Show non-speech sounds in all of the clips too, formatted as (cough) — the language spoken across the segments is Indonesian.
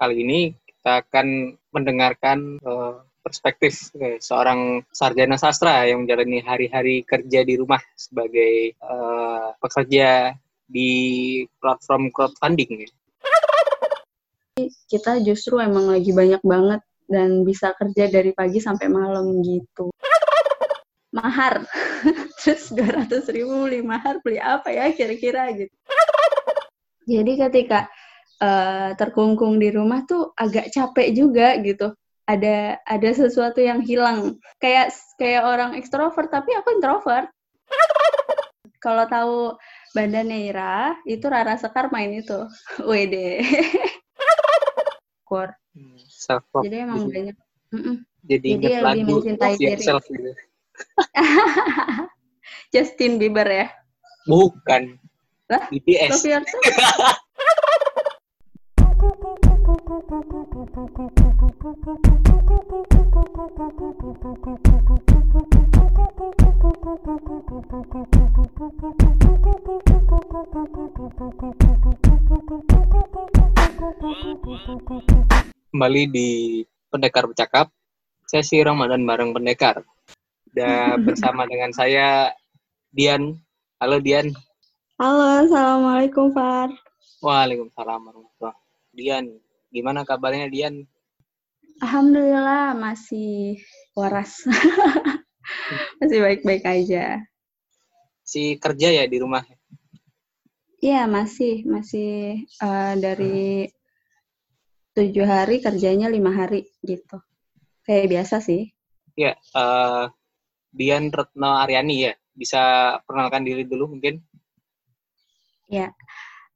Kali ini kita akan mendengarkan uh, perspektif okay, seorang sarjana sastra yang menjalani hari-hari kerja di rumah sebagai uh, pekerja di platform crowdfunding. Kita justru emang lagi banyak banget dan bisa kerja dari pagi sampai malam gitu. Mahar, (laughs) terus 200 ribu beli mahar, beli apa ya kira-kira gitu. Jadi ketika uh, terkungkung di rumah tuh agak capek juga gitu. Ada ada sesuatu yang hilang. Kayak kayak orang ekstrovert tapi aku introvert. Kalau tahu Banda Neira itu Rara Sekar main itu. WD core hmm, jadi emang banyak. Jadi, jadi lebih lagu. mencintai diri. gitu. (laughs) Justin Bieber ya? Bukan. Lah BTS (laughs) Kembali di Pendekar Bercakap, sesi Ramadan bareng Pendekar. Dan (laughs) bersama dengan saya, Dian. Halo, Dian. Halo, Assalamualaikum, Far. Waalaikumsalam warahmatullahi Dian, gimana kabarnya Dian? Alhamdulillah masih waras. (laughs) masih baik-baik aja. Si kerja ya di rumah? Iya, masih. Masih uh, dari tujuh hari kerjanya lima hari gitu. Kayak biasa sih. Iya, uh, Dian Retno Aryani ya. Bisa perkenalkan diri dulu mungkin? Ya,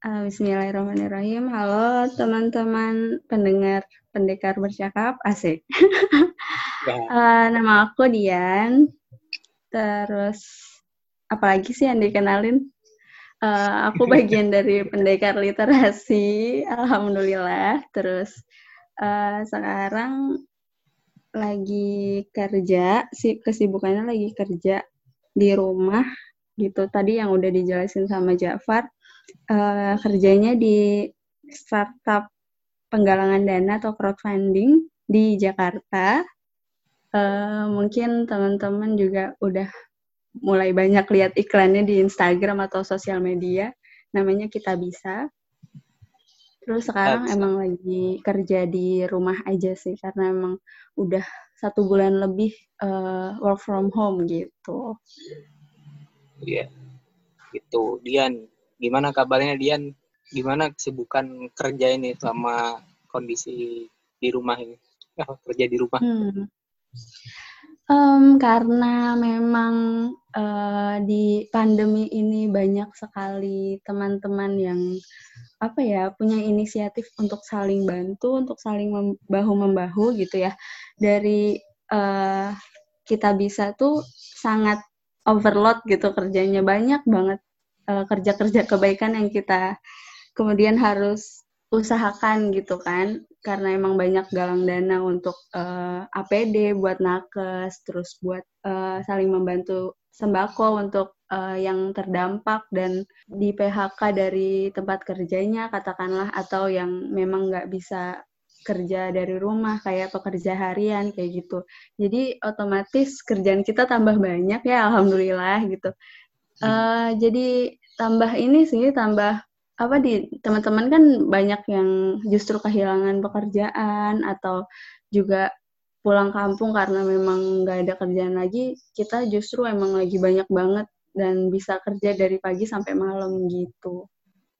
Bismillahirrahmanirrahim. Halo teman-teman pendengar pendekar bercakap. Asik. Ya. uh, (laughs) nama aku Dian. Terus apalagi sih yang dikenalin? Uh, aku (laughs) bagian dari pendekar literasi. Alhamdulillah. Terus uh, sekarang lagi kerja. Si kesibukannya lagi kerja di rumah gitu. Tadi yang udah dijelasin sama Jafar uh, kerjanya di startup penggalangan dana atau crowdfunding di Jakarta. Uh, mungkin teman-teman juga udah mulai banyak lihat iklannya di Instagram atau sosial media. Namanya Kita Bisa. Terus sekarang emang lagi kerja di rumah aja sih, karena emang udah satu bulan lebih uh, work from home gitu. Iya, yeah. gitu. Dian, gimana kabarnya Dian? Gimana kesibukan kerja ini selama kondisi di rumah ini? (laughs) Oh, kerja di rumah. Hmm. Um, karena memang uh, di pandemi ini banyak sekali teman-teman yang apa ya punya inisiatif untuk saling bantu, untuk saling mem bahu membahu gitu ya. Dari uh, kita bisa tuh sangat overload gitu kerjanya banyak banget kerja-kerja uh, kebaikan yang kita kemudian harus usahakan gitu kan. Karena emang banyak galang dana untuk uh, eh, APD buat nakes terus buat uh, saling membantu sembako untuk uh, yang terdampak dan di PHK dari tempat kerjanya katakanlah atau yang memang nggak bisa kerja dari rumah kayak pekerja harian kayak gitu. Jadi otomatis kerjaan kita tambah banyak ya alhamdulillah gitu Uh, jadi tambah ini sih tambah apa di teman-teman kan banyak yang justru kehilangan pekerjaan atau juga pulang kampung karena memang nggak ada kerjaan lagi kita justru emang lagi banyak banget dan bisa kerja dari pagi sampai malam gitu.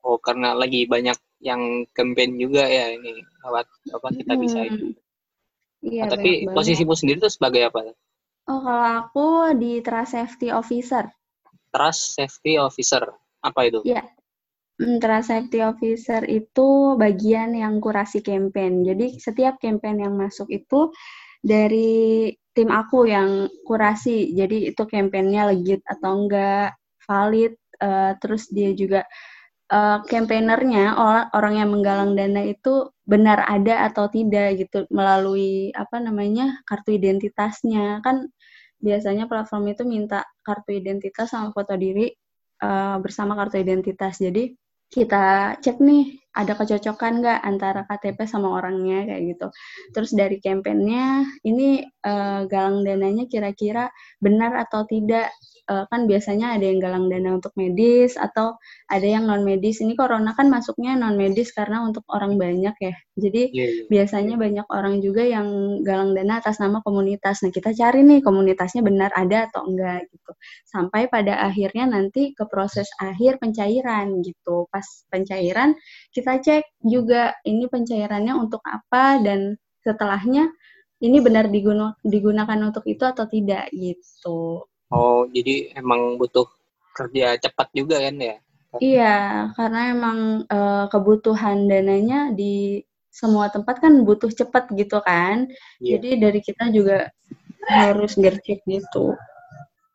Oh karena lagi banyak yang campaign juga ya ini lewat apa kita hmm. bisa ini. Iya, nah, tapi posisimu sendiri tuh sebagai apa? Oh kalau aku di Trust Safety Officer. Trust Safety Officer. Apa itu? Iya. Hmm, Trust Safety Officer itu bagian yang kurasi campaign. Jadi setiap campaign yang masuk itu dari tim aku yang kurasi. Jadi itu campaignnya legit atau enggak, valid. Uh, terus dia juga uh, campaignernya orang, orang yang menggalang dana itu benar ada atau tidak gitu melalui apa namanya kartu identitasnya kan biasanya platform itu minta kartu identitas sama foto diri uh, bersama kartu identitas. Jadi kita cek nih ada kecocokan nggak antara KTP sama orangnya kayak gitu. Terus dari kampanyenya ini uh, galang dananya kira-kira benar atau tidak uh, kan biasanya ada yang galang dana untuk medis atau ada yang non medis. Ini corona kan masuknya non medis karena untuk orang banyak ya. Jadi yeah, yeah. biasanya banyak orang juga yang galang dana atas nama komunitas. Nah kita cari nih komunitasnya benar ada atau enggak gitu. Sampai pada akhirnya nanti ke proses akhir pencairan gitu. Pas pencairan kita cek juga ini pencairannya untuk apa dan setelahnya ini benar digunakan untuk itu atau tidak gitu. Oh, jadi emang butuh kerja cepat juga kan ya? Iya, karena emang e, kebutuhan dananya di semua tempat kan butuh cepat gitu kan. Iya. Jadi dari kita juga harus gercep gitu.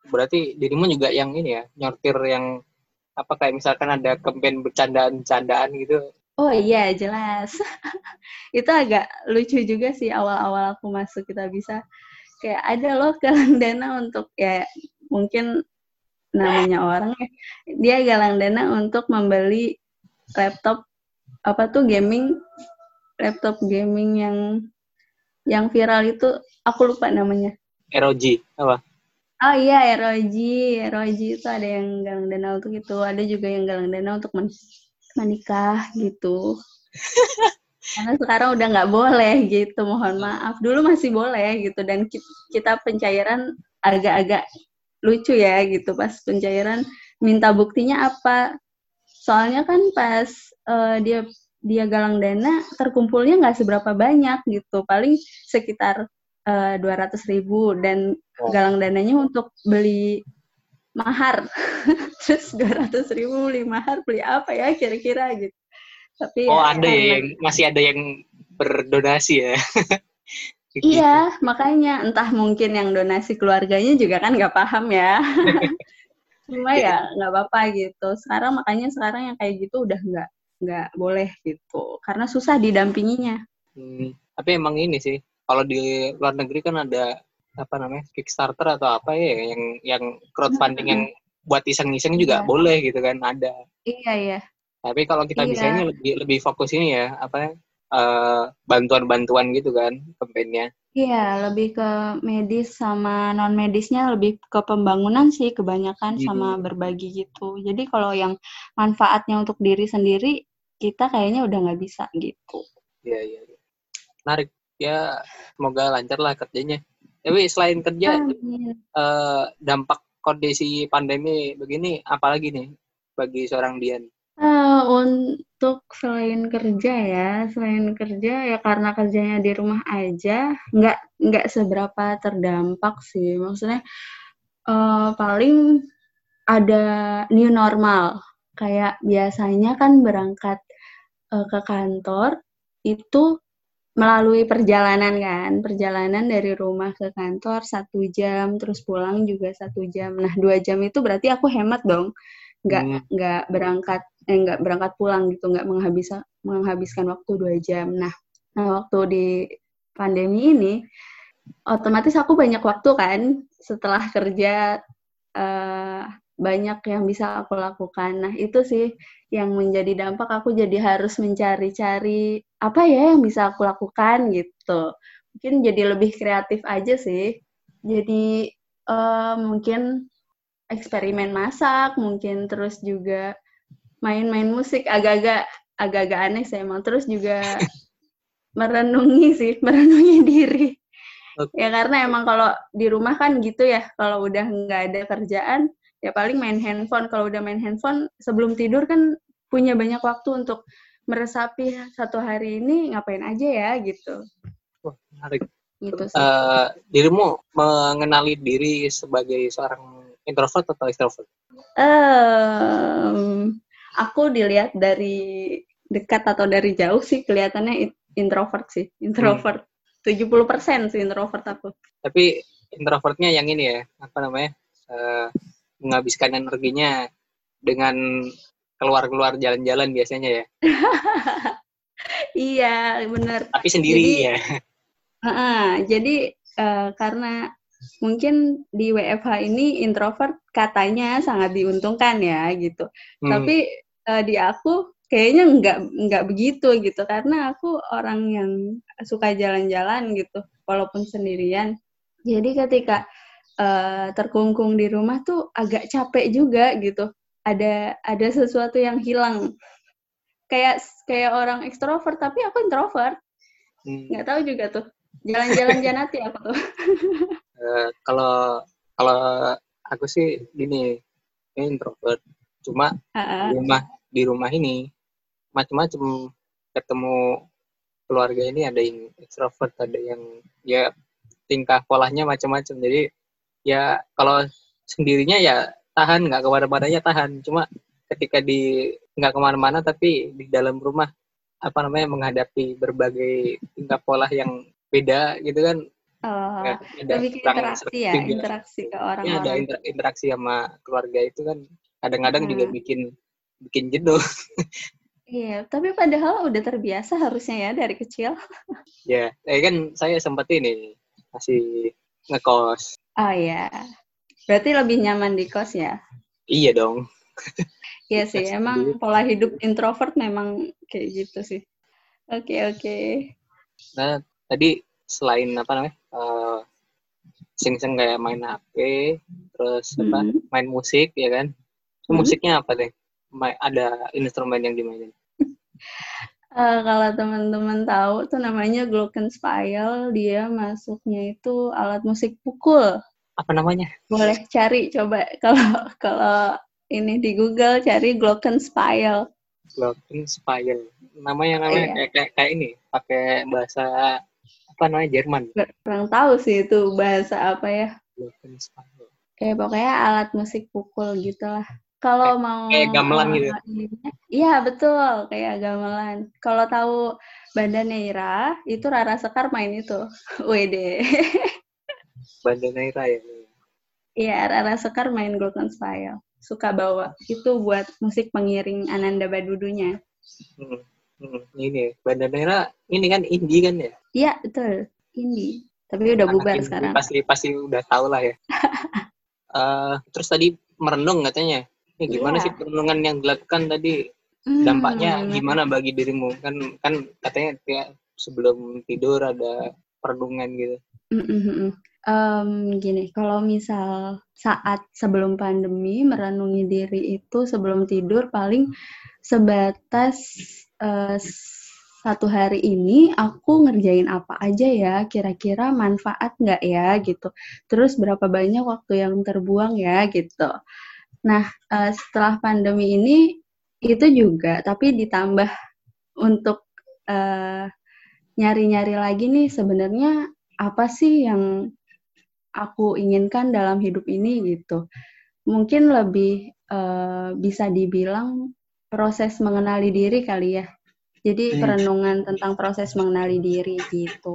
Berarti dirimu juga yang ini ya, nyortir yang apa kayak misalkan ada campaign bercandaan-bercandaan gitu Oh iya jelas (laughs) itu agak lucu juga sih awal-awal aku masuk kita bisa kayak ada loh galang dana untuk ya mungkin namanya orang ya dia galang dana untuk membeli laptop apa tuh gaming laptop gaming yang yang viral itu aku lupa namanya ROG apa Oh iya, ROG. ROG itu ada yang galang dana untuk itu. Ada juga yang galang dana untuk men menikah gitu. Karena sekarang udah nggak boleh gitu, mohon maaf. Dulu masih boleh gitu, dan kita pencairan agak-agak lucu ya gitu. Pas pencairan minta buktinya apa. Soalnya kan pas uh, dia dia galang dana, terkumpulnya nggak seberapa banyak gitu. Paling sekitar Eh, dua ratus ribu dan galang dananya untuk beli mahar. (laughs) Terus dua ratus ribu beli mahar beli apa ya kira-kira gitu. Tapi oh ya, ada ya yang masih ada yang berdonasi ya. (laughs) Iya makanya entah mungkin yang donasi keluarganya juga kan nggak paham ya. (laughs) Cuma ya nggak apa-apa gitu. Sekarang makanya sekarang yang kayak gitu udah nggak nggak boleh gitu. Karena susah didampinginya. Hmm, tapi emang ini sih kalau di luar negeri kan ada apa namanya Kickstarter atau apa ya yang yang crowdfunding yang buat iseng-iseng juga iya. boleh gitu kan ada. Iya iya. Tapi kalau kita iya. bisa ini lebih lebih fokus ini ya apa uh, bantuan-bantuan gitu kan kampanyenya. Iya, lebih ke medis sama non medisnya lebih ke pembangunan sih kebanyakan hmm. sama berbagi gitu. Jadi kalau yang manfaatnya untuk diri sendiri kita kayaknya udah nggak bisa gitu. Iya iya. iya. Menarik ya semoga lancar lah kerjanya. Tapi selain kerja, uh, dampak kondisi pandemi begini, apalagi nih bagi seorang Dian? Uh, untuk selain kerja ya, selain kerja ya karena kerjanya di rumah aja, nggak nggak seberapa terdampak sih. Maksudnya uh, paling ada new normal. Kayak biasanya kan berangkat uh, ke kantor itu melalui perjalanan kan. Perjalanan dari rumah ke kantor satu jam terus pulang juga satu jam. Nah dua jam itu berarti aku hemat dong. Nggak hmm. nggak berangkat eh, nggak berangkat pulang gitu. Nggak menghabiskan menghabiskan waktu dua jam. Nah nah waktu di pandemi ini otomatis aku banyak waktu kan. Setelah kerja uh, banyak yang bisa aku lakukan. Nah itu sih yang menjadi dampak aku jadi harus mencari-cari apa ya yang bisa aku lakukan gitu. Mungkin jadi lebih kreatif aja sih. Jadi uh, mungkin eksperimen masak, mungkin terus juga main-main musik agak-agak agak-agak aneh sih emang. Terus juga (laughs) merenungi sih, (laughs) merenungi diri. Okay. Ya karena emang kalau di rumah kan gitu ya, kalau udah nggak ada kerjaan, ya paling main handphone kalau udah main handphone sebelum tidur kan punya banyak waktu untuk meresapi satu hari ini ngapain aja ya gitu. Wah, menarik. Gitu sih. Uh, dirimu mengenali diri sebagai seorang introvert atau extrovert? Um, aku dilihat dari dekat atau dari jauh sih kelihatannya introvert sih, introvert. Hmm. 70% sih introvert aku. Tapi introvertnya yang ini ya, apa namanya? Uh, menghabiskan energinya dengan keluar-keluar jalan-jalan biasanya ya. (laughs) iya, benar. Tapi sendiri jadi, ya. Uh, jadi uh, karena mungkin di WFH ini introvert katanya sangat diuntungkan ya gitu. Hmm. Tapi uh, di aku kayaknya nggak nggak begitu gitu karena aku orang yang suka jalan-jalan gitu walaupun sendirian jadi ketika uh, terkungkung di rumah tuh agak capek juga gitu. Ada ada sesuatu yang hilang. Kayak kayak orang ekstrovert tapi aku introvert. Hmm. nggak tahu juga tuh. Jalan-jalan (laughs) janati aku tuh? Uh, kalau kalau aku sih gini introvert. Cuma uh-uh. di rumah di rumah ini macam-macam ketemu keluarga ini ada yang extrovert ada yang ya tingkah polanya macam-macam jadi ya kalau sendirinya ya tahan nggak ke mana-mananya tahan cuma ketika di nggak ke mana-mana tapi di dalam rumah apa namanya menghadapi berbagai tingkah pola yang beda gitu kan Oh, ya, ada lebih ke interaksi ya, interaksi ke orang-orang. Ya, ada inter interaksi sama keluarga itu kan kadang-kadang hmm. juga bikin bikin jenuh. (laughs) Iya, tapi padahal udah terbiasa harusnya ya dari kecil. ya, eh kan saya sempat ini masih ngekos. Oh ya, berarti lebih nyaman di kos ya? Iya dong. Iya sih, emang pola hidup introvert memang kayak gitu sih. Oke okay, oke. Okay. Nah, tadi selain apa namanya uh, sing-sing kayak main HP terus hmm. apa main musik ya kan hmm. musiknya apa deh ada instrumen yang dimainin uh, (laughs) kalau teman-teman tahu tuh namanya glockenspiel dia masuknya itu alat musik pukul apa namanya? Boleh cari coba. Kalau kalau ini di Google cari glockenspiel. Glockenspiel. Namanya namanya iya. kayak, kayak kayak ini pakai bahasa apa namanya Jerman. Kurang tahu sih itu bahasa apa ya. Eh pokoknya alat musik pukul gitulah. Kalau mau kayak gamelan gitu iya betul kayak gamelan. Kalau tahu Banda Neira itu Rara Sekar main itu. (laughs) WD (laughs) Banda Neira ya iya Rara Sekar main Golden Style suka bawa itu buat musik pengiring Ananda Badudunya hmm. Hmm, ini Banda Neira ini kan indie kan ya? Iya betul indie. Tapi udah bubar indie, sekarang. Pasti pasti udah tau lah ya. uh, (laughs) terus tadi merenung katanya. Ini gimana yeah. sih perenungan yang dilakukan tadi? Dampaknya hmm. gimana bagi dirimu? Kan kan katanya ya, sebelum tidur ada perenungan gitu. Mm-hmm. Um, gini, kalau misal saat sebelum pandemi merenungi diri itu sebelum tidur paling sebatas uh, satu hari ini aku ngerjain apa aja ya, kira-kira manfaat nggak ya gitu. Terus berapa banyak waktu yang terbuang ya gitu. Nah, uh, setelah pandemi ini itu juga, tapi ditambah untuk nyari nyari-nyari lagi nih sebenarnya apa sih yang aku inginkan dalam hidup ini gitu. Mungkin lebih uh, bisa dibilang proses mengenali diri kali ya. Jadi hmm. perenungan tentang proses mengenali diri gitu.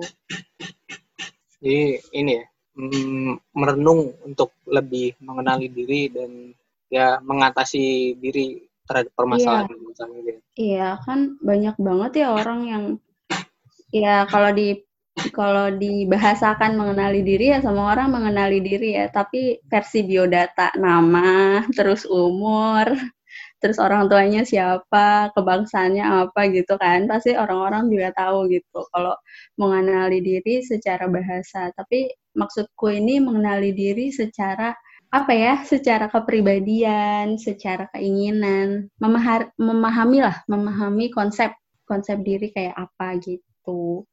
Jadi ini ya, mm, merenung untuk lebih mengenali diri dan ya mengatasi diri terhadap permasalahan iya. misalnya gitu. Iya, kan banyak banget ya orang yang ya kalau di kalau dibahasakan mengenali diri ya semua orang mengenali diri ya, tapi versi biodata nama, (laughs) terus umur, terus orang tuanya siapa, kebangsaannya apa gitu kan. Pasti orang-orang juga tahu gitu kalau mengenali diri secara bahasa. Tapi maksudku ini mengenali diri secara apa ya, secara kepribadian, secara keinginan, memahami lah, memahami konsep konsep diri kayak apa gitu.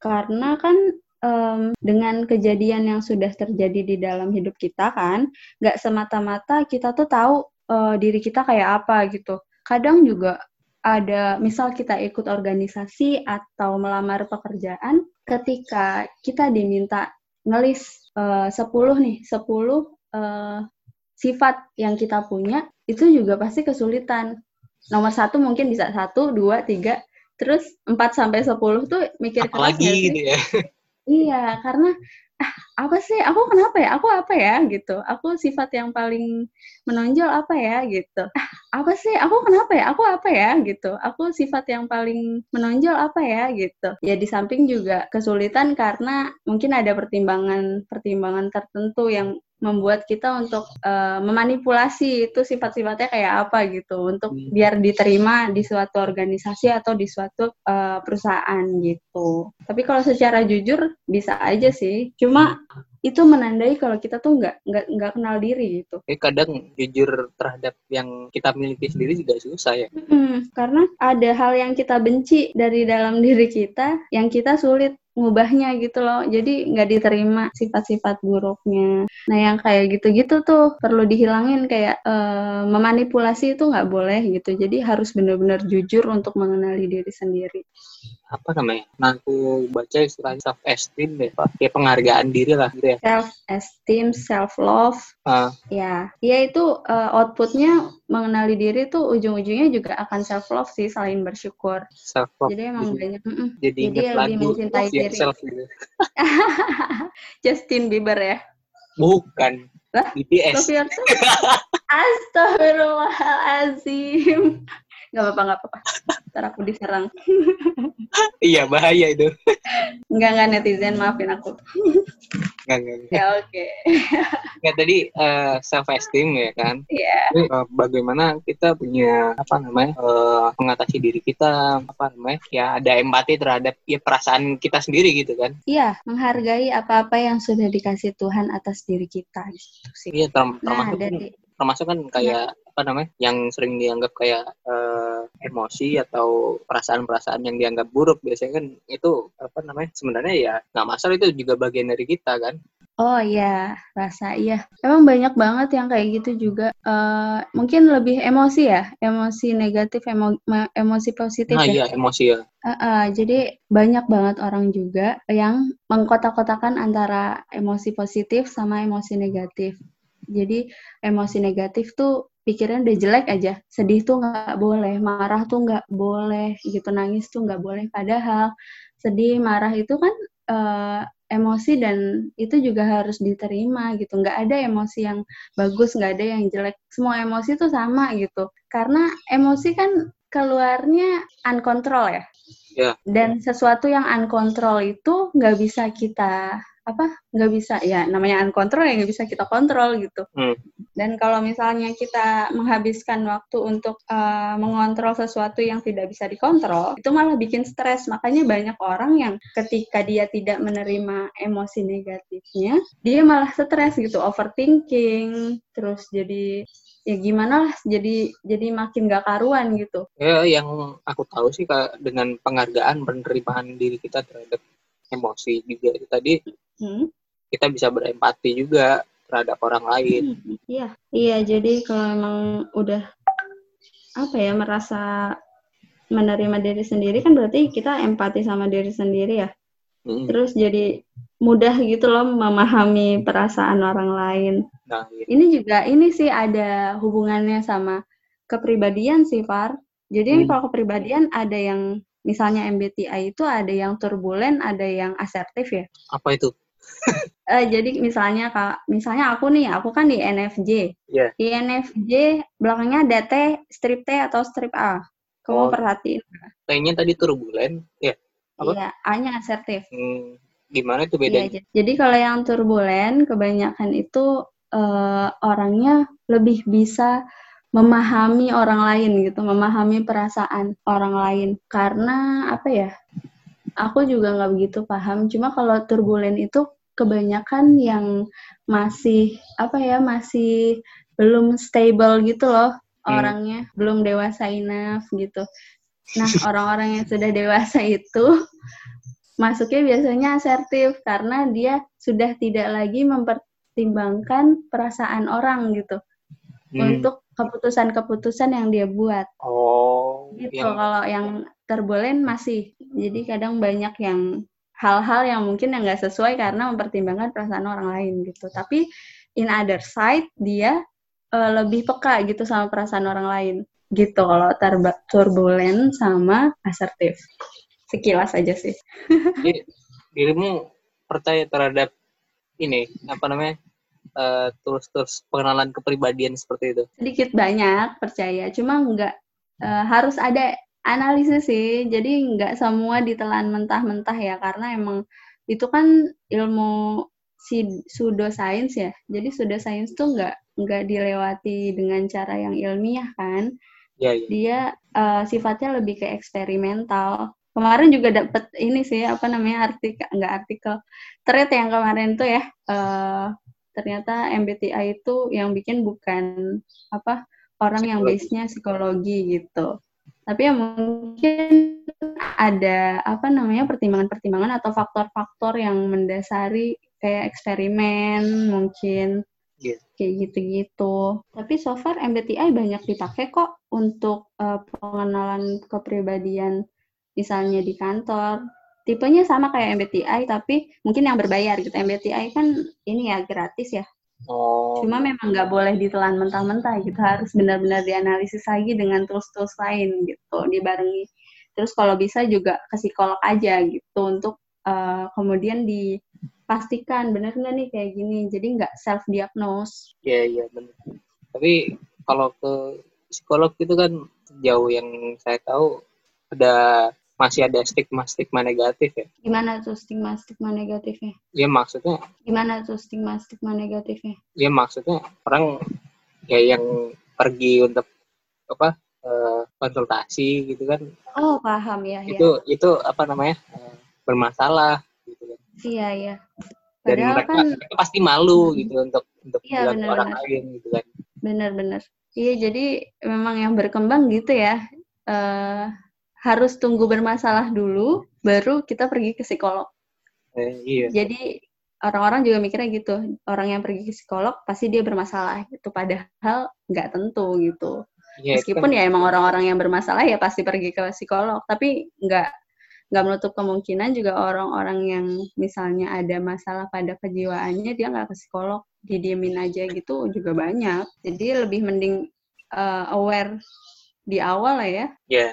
Karena kan um, dengan kejadian yang sudah terjadi di dalam hidup kita kan, nggak semata-mata kita tuh tahu uh, diri kita kayak apa gitu. Kadang juga ada misal kita ikut organisasi atau melamar pekerjaan ketika kita diminta ngelis uh, 10 nih, 10 uh, sifat yang kita punya itu juga pasti kesulitan. Nomor satu mungkin bisa satu, dua, tiga, terus empat sampai sepuluh tuh mikir keras gitu ya. Iya, karena ah, apa sih? Aku kenapa ya? Aku apa ya? Gitu. Aku sifat yang paling menonjol apa ya? Gitu. Ah, apa sih? Aku kenapa ya? Aku apa ya? Gitu. Aku sifat yang paling menonjol apa ya? Gitu. Ya di samping juga kesulitan karena mungkin ada pertimbangan-pertimbangan tertentu yang membuat kita untuk uh, memanipulasi itu sifat-sifatnya kayak apa gitu untuk hmm. biar diterima di suatu organisasi atau di suatu uh, perusahaan gitu. Tapi kalau secara jujur bisa aja sih. Cuma itu menandai kalau kita tuh nggak nggak nggak kenal diri gitu. Eh kadang jujur terhadap yang kita miliki sendiri juga susah ya. Hmm, karena ada hal yang kita benci dari dalam (laughs) diri kita yang kita sulit ngubahnya gitu loh jadi nggak diterima sifat-sifat buruknya nah yang kayak gitu-gitu tuh perlu dihilangin kayak uh, memanipulasi itu nggak boleh gitu jadi harus benar-benar jujur untuk mengenali diri sendiri apa namanya? Nah, aku baca istilah self esteem deh, Pak. Kayak penghargaan diri lah gitu ya. Self esteem, self love. Uh. Ya, ya itu uh, outputnya mengenali diri tuh ujung-ujungnya juga akan self love sih, selain bersyukur. Self love. Jadi emang banyak. Mm -mm. Jadi, Jadi lebih lagu mencintai diri. Self gitu. (laughs) Justin Bieber ya? Bukan. Lah? BTS. (laughs) Astagfirullahalazim. Gak apa-apa, gak apa-apa. Ntar aku diserang. (laughs) iya, bahaya itu. Enggak, enggak netizen, maafin aku. enggak, enggak. Ya, oke. Okay. Enggak, tadi uh, self-esteem ya kan? Iya. Yeah. Uh, bagaimana kita punya, apa namanya, uh, mengatasi diri kita, apa namanya, ya ada empati terhadap ya perasaan kita sendiri gitu kan? Iya, menghargai apa-apa yang sudah dikasih Tuhan atas diri kita. Gitu sih. Iya, term nah, termasuk, dari... termasuk kan kayak apa namanya yang sering dianggap kayak uh, emosi atau perasaan-perasaan yang dianggap buruk biasanya kan itu apa namanya sebenarnya ya nggak masalah itu juga bagian dari kita kan Oh iya, rasa iya. Emang banyak banget yang kayak gitu juga. Uh, mungkin lebih emosi ya, emosi negatif, emo emosi positif. Nah ya? iya, emosi ya. Uh, uh, jadi banyak banget orang juga yang mengkotak-kotakan antara emosi positif sama emosi negatif. Jadi emosi negatif tuh pikiran udah jelek aja. Sedih tuh nggak boleh marah tuh nggak boleh gitu nangis tuh nggak boleh. Padahal sedih marah itu kan uh, emosi dan itu juga harus diterima gitu. Nggak ada emosi yang bagus nggak ada yang jelek. Semua emosi tuh sama gitu. Karena emosi kan keluarnya uncontrol ya. Yeah. dan sesuatu yang uncontrol itu nggak bisa kita apa nggak bisa ya namanya uncontrol ya nggak bisa kita kontrol gitu. Hmm. dan kalau misalnya kita menghabiskan waktu untuk uh, mengontrol sesuatu yang tidak bisa dikontrol itu malah bikin stres. Makanya banyak orang yang ketika dia tidak menerima emosi negatifnya dia malah stres gitu overthinking terus jadi ya gimana lah jadi jadi makin gak karuan gitu. Ya yang aku tahu sih kak dengan penghargaan penerimaan diri kita terhadap emosi juga itu tadi hmm. kita bisa berempati juga terhadap orang lain. Hmm, iya, iya. Jadi kalau emang udah apa ya merasa menerima diri sendiri kan berarti kita empati sama diri sendiri ya. Hmm. Terus jadi mudah gitu loh memahami perasaan orang lain. Nah, iya. Ini juga ini sih ada hubungannya sama kepribadian sih, Far. Jadi hmm. kalau kepribadian ada yang misalnya MBTI itu ada yang turbulen, ada yang asertif ya. Apa itu? Uh, (laughs) jadi misalnya kak, misalnya aku nih, aku kan di NFJ. Yeah. Di NFJ belakangnya ada T, strip T atau strip A. Kamu oh. perhatiin. T-nya tadi turbulen, ya? Yeah. Iya, A-nya asertif. Hmm, gimana itu bedanya? Iya, jadi kalau yang turbulen, kebanyakan itu uh, orangnya lebih bisa memahami orang lain gitu, memahami perasaan orang lain. Karena apa ya? Aku juga nggak begitu paham. Cuma kalau turbulen itu kebanyakan yang masih apa ya, masih belum stable gitu loh hmm. orangnya, belum dewasa enough gitu. Nah, (laughs) orang-orang yang sudah dewasa itu masuknya biasanya asertif karena dia sudah tidak lagi mempertimbangkan perasaan orang gitu hmm. untuk keputusan-keputusan yang dia buat. Oh. Gitu yang... kalau yang terbolen masih. Jadi kadang banyak yang hal-hal yang mungkin yang nggak sesuai karena mempertimbangkan perasaan orang lain gitu. Tapi in other side dia uh, lebih peka gitu sama perasaan orang lain. Gitu kalau turbulen sama asertif. Sekilas aja sih. Jadi, dirimu percaya terhadap ini apa namanya uh, terus-terus pengenalan kepribadian seperti itu? Sedikit banyak percaya, cuma nggak uh, harus ada analisis sih. Jadi nggak semua ditelan mentah-mentah ya, karena emang itu kan ilmu si pseudoscience ya. Jadi pseudoscience tuh nggak nggak dilewati dengan cara yang ilmiah kan. Ya, ya. Dia uh, sifatnya lebih ke eksperimental. Kemarin juga dapet ini sih apa namanya artikel nggak artikel thread yang kemarin tuh ya uh, ternyata MBTI itu yang bikin bukan apa orang yang base-nya psikologi gitu. Tapi ya mungkin ada apa namanya pertimbangan-pertimbangan atau faktor-faktor yang mendasari kayak eksperimen mungkin yeah. kayak gitu-gitu. Tapi so far MBTI banyak dipakai kok untuk uh, pengenalan kepribadian misalnya di kantor. Tipenya sama kayak MBTI tapi mungkin yang berbayar gitu. MBTI kan ini ya gratis ya. Oh. Cuma memang nggak boleh ditelan mentah-mentah gitu. Harus benar-benar dianalisis lagi dengan tools-tools lain gitu dibarengi. Terus kalau bisa juga ke psikolog aja gitu untuk uh, kemudian di pastikan benar nggak nih kayak gini jadi nggak self diagnose iya yeah, iya yeah, benar tapi kalau ke psikolog itu kan jauh yang saya tahu ada masih ada stigma stigma negatif ya gimana tuh stigma stigma negatifnya ya maksudnya gimana tuh stigma stigma negatifnya ya maksudnya orang ya yang pergi untuk apa uh, konsultasi gitu kan oh paham ya itu ya. itu apa namanya uh, bermasalah Iya iya. Dan mereka, kan, mereka pasti malu gitu untuk untuk iya, bilang bener, orang bener. lain gitu kan. Benar-benar. Iya jadi memang yang berkembang gitu ya. Uh, harus tunggu bermasalah dulu, baru kita pergi ke psikolog. Eh, iya. Jadi orang-orang juga mikirnya gitu, orang yang pergi ke psikolog pasti dia bermasalah gitu, padahal nggak tentu gitu. Ya, Meskipun kan. ya emang orang-orang yang bermasalah ya pasti pergi ke psikolog, tapi nggak nggak menutup kemungkinan juga orang-orang yang misalnya ada masalah pada kejiwaannya dia nggak ke psikolog didiemin aja gitu juga banyak jadi lebih mending uh, aware di awal lah ya ya yeah.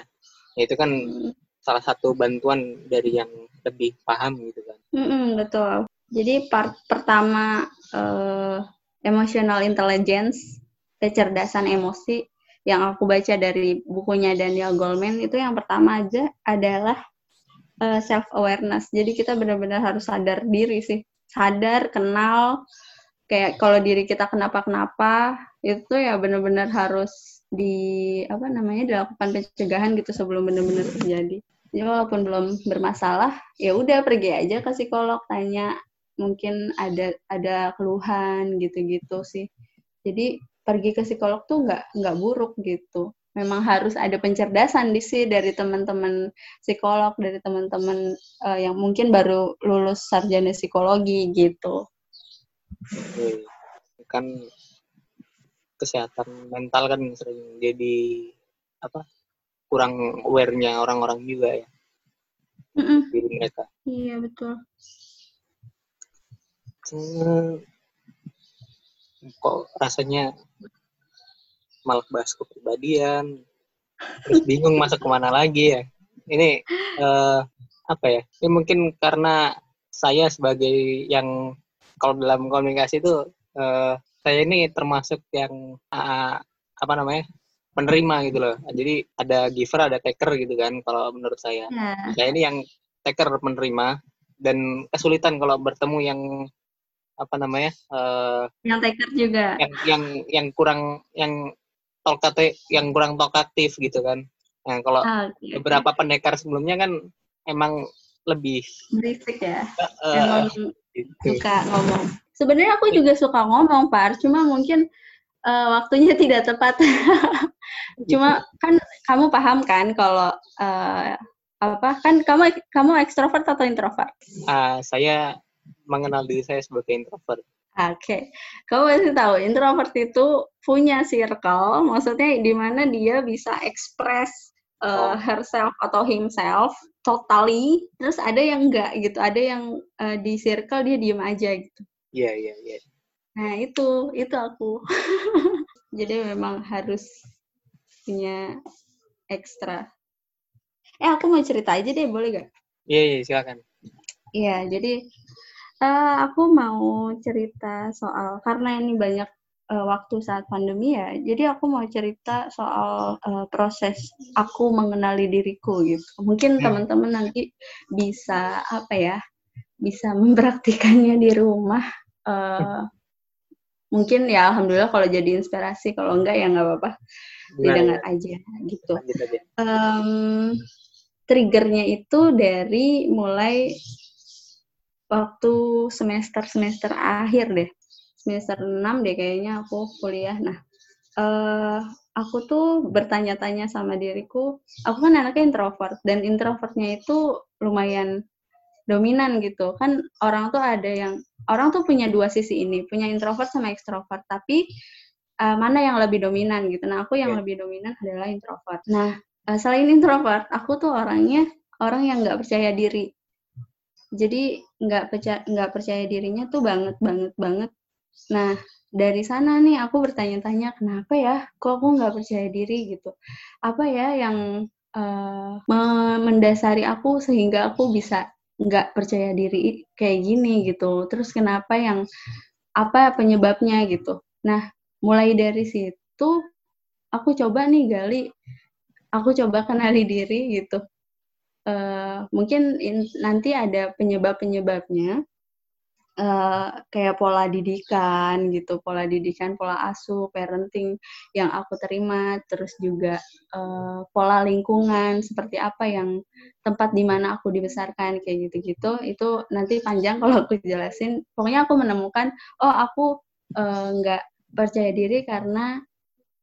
Itu kan hmm. salah satu bantuan dari yang lebih paham gitu kan mm -mm, betul jadi part pertama uh, emotional intelligence kecerdasan emosi yang aku baca dari bukunya Daniel Goleman itu yang pertama aja adalah uh, eh, self awareness. Jadi kita benar-benar harus sadar diri sih. Sadar, kenal kayak kalau diri kita kenapa-kenapa itu ya benar-benar harus di apa namanya dilakukan pencegahan gitu sebelum benar-benar terjadi. Jadi walaupun belum bermasalah, ya udah pergi aja ke psikolog tanya mungkin ada ada keluhan gitu-gitu sih. Jadi pergi ke psikolog tuh nggak nggak buruk gitu memang harus ada pencerdasan di sini dari teman-teman psikolog dari teman-teman uh, yang mungkin baru lulus sarjana psikologi gitu. Kan kesehatan mental kan sering jadi apa kurang aware-nya orang-orang juga ya mm -mm. diri mereka. Iya betul. Hmm, kok rasanya malah bahas kepribadian terus bingung masuk ke mana lagi ya ini uh, apa ya ini mungkin karena saya sebagai yang kalau dalam komunikasi itu uh, saya ini termasuk yang uh, apa namanya penerima gitu loh jadi ada giver ada taker gitu kan kalau menurut saya nah. saya ini yang taker menerima dan kesulitan kalau bertemu yang apa namanya uh, yang taker juga yang yang yang kurang yang talkative yang kurang talkatif gitu kan. Nah, kalau ah, okay. beberapa pendekar sebelumnya kan emang lebih berisik ya. Uh, emang gitu. suka ngomong. Sebenarnya aku juga suka ngomong, Pak. Cuma mungkin uh, waktunya (laughs) tidak tepat. Cuma kan kamu paham kan kalau uh, apa kan kamu kamu ekstrovert atau introvert? Uh, saya mengenal diri saya sebagai introvert. Oke, okay. kamu pasti tahu introvert itu punya circle, maksudnya di mana dia bisa express uh, oh. herself atau himself totally, terus ada yang enggak gitu, ada yang uh, di circle dia diem aja gitu. Iya yeah, iya yeah, iya. Yeah. Nah itu itu aku. (laughs) Jadi memang harus punya ekstra. Eh aku mau cerita aja deh, boleh gak? Iya yeah, iya yeah, silakan. Iya jadi Uh, aku mau cerita soal karena ini banyak uh, waktu saat pandemi ya. Jadi aku mau cerita soal uh, proses aku mengenali diriku gitu. Mungkin hmm. teman-teman nanti bisa apa ya? Bisa mempraktikannya di rumah. Uh, mungkin ya alhamdulillah kalau jadi inspirasi, kalau enggak ya nggak apa-apa didengar ya. aja gitu. Um, triggernya itu dari mulai waktu semester semester akhir deh semester 6 deh kayaknya aku kuliah nah uh, aku tuh bertanya-tanya sama diriku aku kan anaknya introvert dan introvertnya itu lumayan dominan gitu. Kan orang tuh ada yang orang tuh punya dua sisi ini punya introvert sama ekstrovert tapi uh, mana yang lebih dominan gitu? Nah aku yang yeah. lebih dominan adalah introvert. Nah. Uh, selain introvert aku tuh orangnya orang yang nggak percaya diri. Jadi nggak percaya nggak percaya dirinya tuh banget banget banget. Nah dari sana nih aku bertanya-tanya kenapa ya kok aku nggak percaya diri? gitu. Apa ya yang uh, mendasari aku sehingga aku bisa nggak percaya diri kayak gini gitu. Terus kenapa yang apa penyebabnya gitu. Nah mulai dari situ aku coba nih gali aku coba kenali diri gitu. Uh, mungkin in, nanti ada penyebab-penyebabnya uh, kayak pola didikan gitu, pola didikan, pola asuh, parenting yang aku terima, terus juga uh, pola lingkungan seperti apa yang tempat di mana aku dibesarkan kayak gitu-gitu. Itu nanti panjang kalau aku jelasin. Pokoknya aku menemukan, oh aku nggak uh, percaya diri karena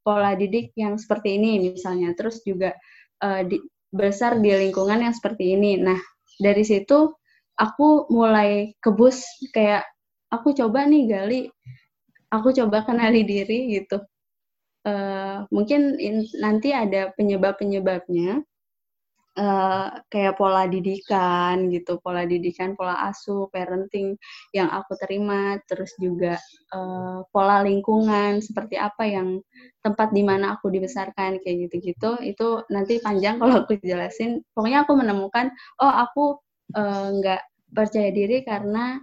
pola didik yang seperti ini misalnya terus juga uh, di, besar di lingkungan yang seperti ini nah dari situ aku mulai kebus kayak aku coba nih gali aku coba kenali diri gitu uh, mungkin in, nanti ada penyebab penyebabnya uh, kayak pola didikan gitu, pola didikan, pola asuh, parenting yang aku terima, terus juga uh, pola lingkungan seperti apa yang tempat di mana aku dibesarkan kayak gitu-gitu. Itu nanti panjang (laughs) kalau aku jelasin. Pokoknya aku menemukan, oh aku uh, nggak percaya diri karena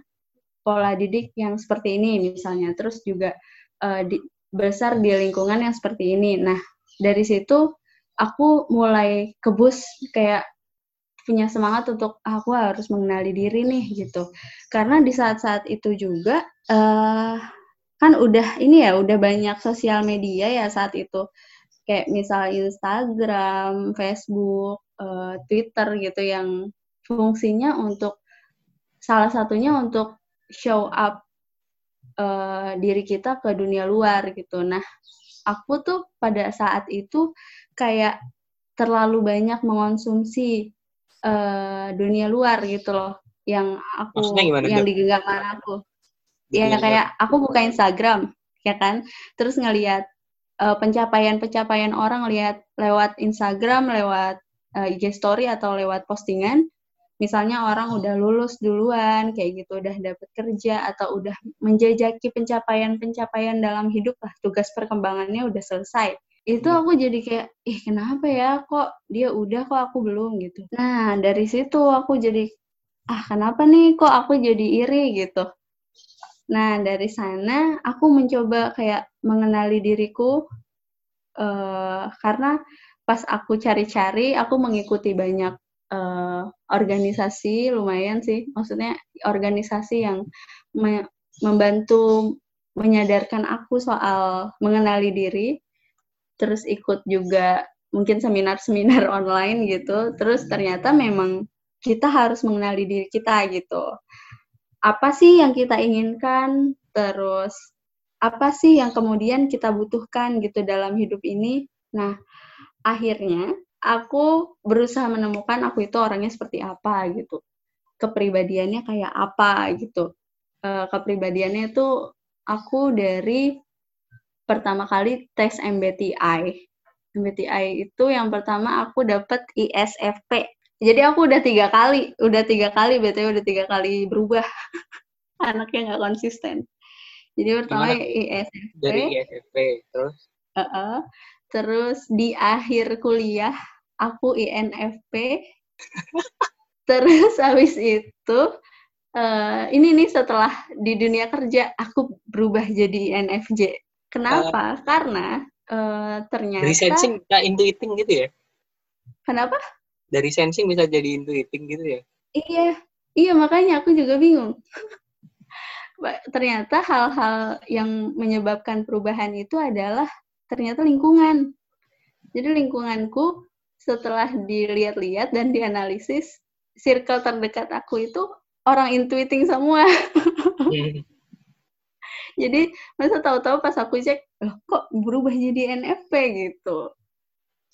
pola didik yang seperti ini misalnya. Terus juga uh, di, besar di lingkungan yang seperti ini. Nah dari situ aku mulai kebus kayak punya semangat untuk ah, aku harus mengenali diri nih gitu karena di saat-saat itu juga uh, kan udah ini ya udah banyak sosial media ya saat itu kayak misal Instagram, Facebook, uh, Twitter gitu yang fungsinya untuk salah satunya untuk show up uh, diri kita ke dunia luar gitu. Nah, aku tuh pada saat itu kayak terlalu banyak mengonsumsi uh, dunia luar gitu loh yang aku yang digenggamkan aku. Ya kayak aku buka Instagram ya kan? Terus ngelihat uh, pencapaian-pencapaian orang lihat lewat Instagram lewat uh, IG story atau lewat postingan misalnya orang udah lulus duluan kayak gitu udah dapet kerja atau udah menjajaki pencapaian-pencapaian dalam hidup lah tugas perkembangannya udah selesai. Itu aku jadi kayak ih kenapa ya? Kok dia udah kok aku belum? Gitu. Nah dari situ aku jadi ah kenapa nih? Kok aku jadi iri? Gitu. Nah dari sana aku mencoba kayak mengenali diriku uh, karena pas aku cari-cari aku mengikuti banyak uh, organisasi lumayan sih. Maksudnya organisasi yang me membantu menyadarkan aku soal mengenali diri terus ikut juga mungkin seminar-seminar (laughs) online gitu. Terus ternyata memang kita harus mengenali diri kita gitu. Apa sih yang kita inginkan? Terus apa sih yang kemudian kita butuhkan gitu dalam hidup ini? Nah akhirnya aku berusaha menemukan aku itu orangnya seperti apa gitu kepribadiannya kayak apa gitu e, kepribadiannya itu aku dari pertama kali tes MBTI. MBTI itu yang pertama aku dapat ISFP. Jadi aku udah tiga kali, udah tiga kali btw udah tiga kali berubah. (laughs) Anaknya nggak konsisten. Jadi pertama Gimana? ISFP. Dari ISFP terus? Uh -uh. Terus di akhir kuliah aku INFP. (laughs) terus habis itu uh, ini nih setelah di dunia kerja aku berubah jadi INFJ. Kenapa? Uh, Karena uh, ternyata dari sensing bisa intuiting gitu ya? Kenapa? Dari sensing bisa jadi intuiting gitu ya? Iya. iya makanya aku juga bingung (laughs) ternyata hal-hal yang menyebabkan perubahan itu adalah ternyata lingkungan jadi lingkunganku setelah dilihat-lihat dan dianalisis circle terdekat aku itu orang intuiting semua (laughs) jadi masa tahu-tahu pas aku cek loh kok berubah jadi NFP gitu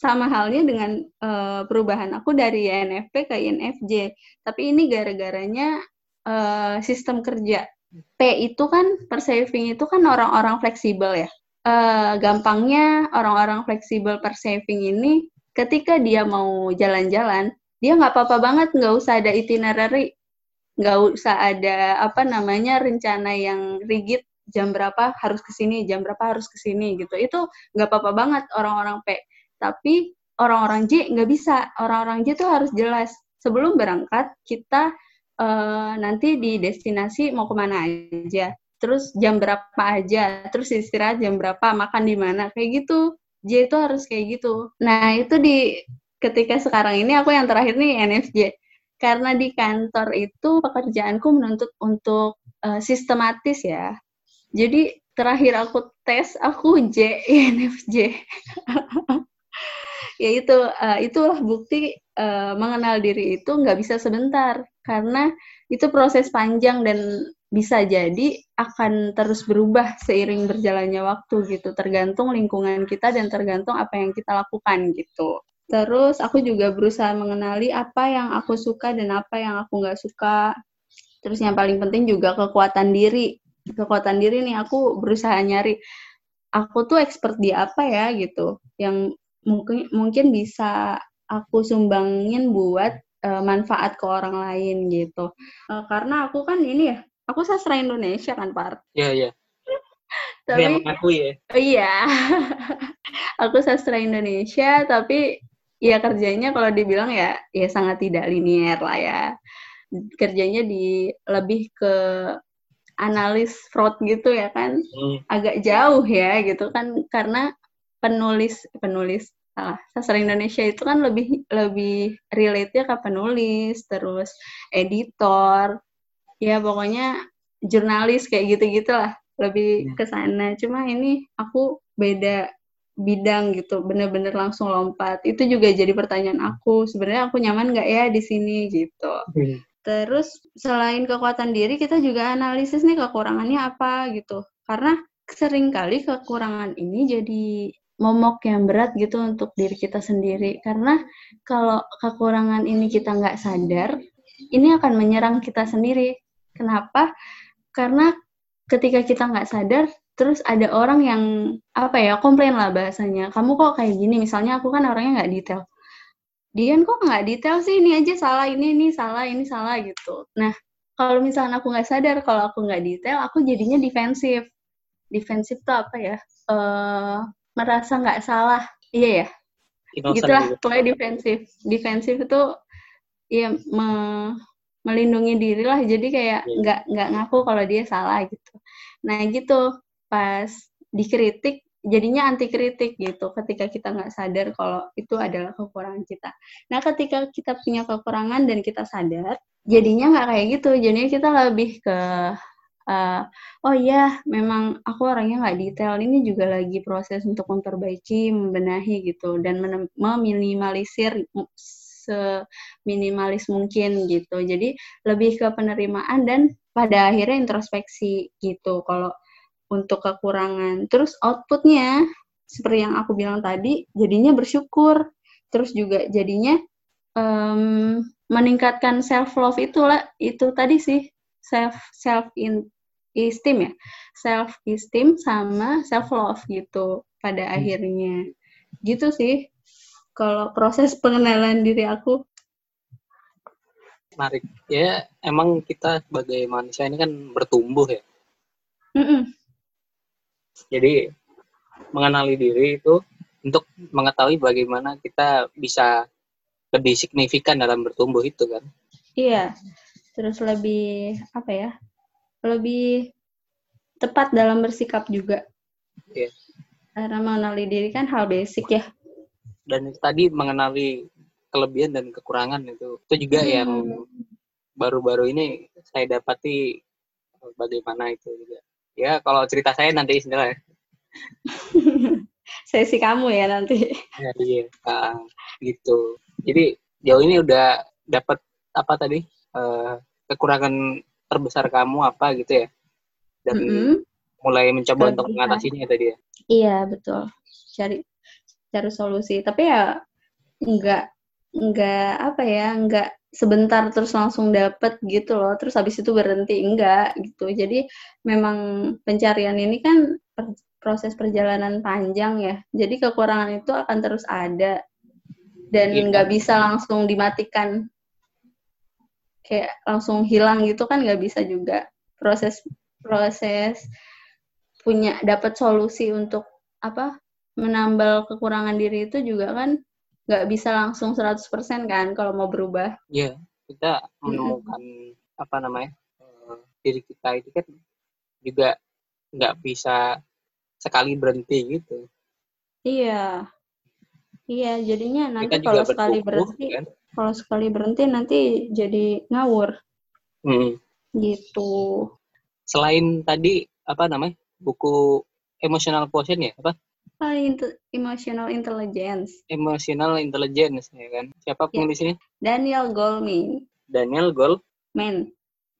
sama halnya dengan uh, perubahan aku dari NFP ke INFJ. Tapi ini gara-garanya uh, sistem kerja. P itu kan per saving itu kan orang-orang fleksibel ya. Uh, gampangnya orang-orang fleksibel per saving ini ketika dia mau jalan-jalan, dia nggak apa-apa banget nggak usah ada itinerary, nggak usah ada apa namanya rencana yang rigid jam berapa harus ke sini, jam berapa harus ke sini gitu. Itu nggak apa-apa banget orang-orang P tapi orang-orang J nggak bisa. Orang-orang J itu harus jelas. Sebelum berangkat, kita uh, nanti di destinasi mau ke mana aja. Terus jam berapa aja. Terus istirahat jam berapa, makan di mana. Kayak gitu. J itu harus kayak gitu. Nah, itu di ketika sekarang ini aku yang terakhir nih NFJ. Karena di kantor itu pekerjaanku menuntut untuk uh, sistematis ya. Jadi terakhir aku tes aku J (laughs) INFJ. (laughs) ya itu uh, itulah bukti uh, mengenal diri itu nggak bisa sebentar karena itu proses panjang dan bisa jadi akan terus berubah seiring berjalannya waktu gitu. Tergantung lingkungan kita dan tergantung apa yang kita lakukan gitu. Terus aku juga berusaha mengenali apa yang aku suka dan apa yang aku nggak suka. Terus yang paling penting juga kekuatan diri. Kekuatan diri nih aku berusaha nyari aku tuh expert di apa ya gitu. Yang mungkin mungkin bisa aku sumbangin buat uh, manfaat ke orang lain gitu. Uh, karena aku kan ini ya, aku sastra Indonesia kan, Pak. Iya, iya. (laughs) tapi aku ya. Iya. (laughs) aku sastra Indonesia tapi ya kerjanya kalau dibilang ya ya sangat tidak linier lah ya. Kerjanya di lebih ke analis fraud gitu ya kan. Hmm. Agak jauh ya gitu kan karena penulis penulis ah, sastra Indonesia itu kan lebih lebih relate-nya ke penulis terus editor ya pokoknya jurnalis kayak gitu gitulah lebih iya. ke sana. Cuma ini aku beda bidang gitu bener-bener langsung lompat. Itu juga jadi pertanyaan aku sebenarnya aku nyaman nggak ya di sini gitu. Hmm. terus selain kekuatan diri kita juga analisis nih kekurangannya apa gitu. Karena sering kali kekurangan ini jadi momok yang berat gitu untuk diri kita sendiri. Karena kalau kekurangan ini kita nggak sadar ini akan menyerang kita sendiri kenapa? Karena ketika kita nggak sadar terus ada orang yang apa ya komplain lah bahasanya. Kamu kok kayak gini? Misalnya aku kan orangnya nggak detail. Dian kok nggak detail sih ini aja salah ini ini salah ini salah gitu. Nah kalau misalnya aku nggak sadar kalau aku nggak detail aku jadinya defensif. Defensif tuh apa ya? Uh, merasa nggak salah. Iya ya? Innocent gitulah gitu. pokoknya defensif. Defensif itu ya me melindungi diri lah jadi kayak iya. nggak yeah. nggak ngaku kalau dia salah gitu. Nah gitu. Pas dikritik jadinya anti kritik gitu ketika kita nggak sadar kalau itu adalah kekurangan kita. Nah ketika kita punya kekurangan dan kita sadar jadinya nggak kayak gitu. Jadinya kita lebih ke uh, oh iya memang aku orangnya nggak detail. Ini juga lagi proses untuk memperbaiki membenahi gitu dan meminimalisir seminimalis mungkin gitu. Jadi lebih ke penerimaan dan pada akhirnya introspeksi gitu kalau untuk kekurangan. Terus outputnya seperti yang aku bilang tadi jadinya bersyukur. Terus juga jadinya um, meningkatkan self love itulah itu tadi sih self self in esteem ya. Self esteem sama self love gitu pada hmm. akhirnya. Gitu sih kalau proses pengenalan diri aku menarik. Ya emang kita sebagai manusia ini kan bertumbuh ya. Mm -mm. jadi mengenali diri itu untuk mengetahui bagaimana kita bisa lebih signifikan dalam bertumbuh itu kan? Iya. Terus lebih apa ya lebih tepat dalam bersikap juga. Yeah. karena mengenali diri kan hal basic ya dan tadi mengenali kelebihan dan kekurangan itu itu juga hmm. yang baru-baru ini saya dapati bagaimana itu juga. Ya kalau cerita saya nanti istilah (laughs) Sesi kamu ya nanti. Ya, iya, uh, gitu. Jadi jauh ini udah dapat apa tadi uh, kekurangan terbesar kamu apa gitu ya? Dan mm -hmm. mulai mencoba untuk mengatasinya tadi ya? Iya betul. Cari cari solusi. Tapi ya nggak nggak apa ya nggak sebentar terus langsung dapet gitu loh. Terus habis itu berhenti enggak gitu. Jadi memang pencarian ini kan per, proses perjalanan panjang ya. Jadi kekurangan itu akan terus ada. Dan iya. nggak bisa langsung dimatikan. Kayak langsung hilang gitu kan nggak bisa juga. Proses proses punya dapat solusi untuk apa menambal kekurangan diri itu juga kan nggak bisa langsung 100% kan kalau mau berubah. Iya, kita menemukan hmm. apa namanya uh, diri kita itu kan juga nggak bisa sekali berhenti gitu. Iya, iya jadinya nanti kalau sekali berhenti, kan? kalau sekali berhenti nanti jadi ngawur. Hmm. Gitu. Selain tadi apa namanya buku emotional quotient ya apa? Emotional intelligence. Emotional intelligence ya kan. Siapa ya. penulisnya? Daniel Goleman. Daniel Goleman.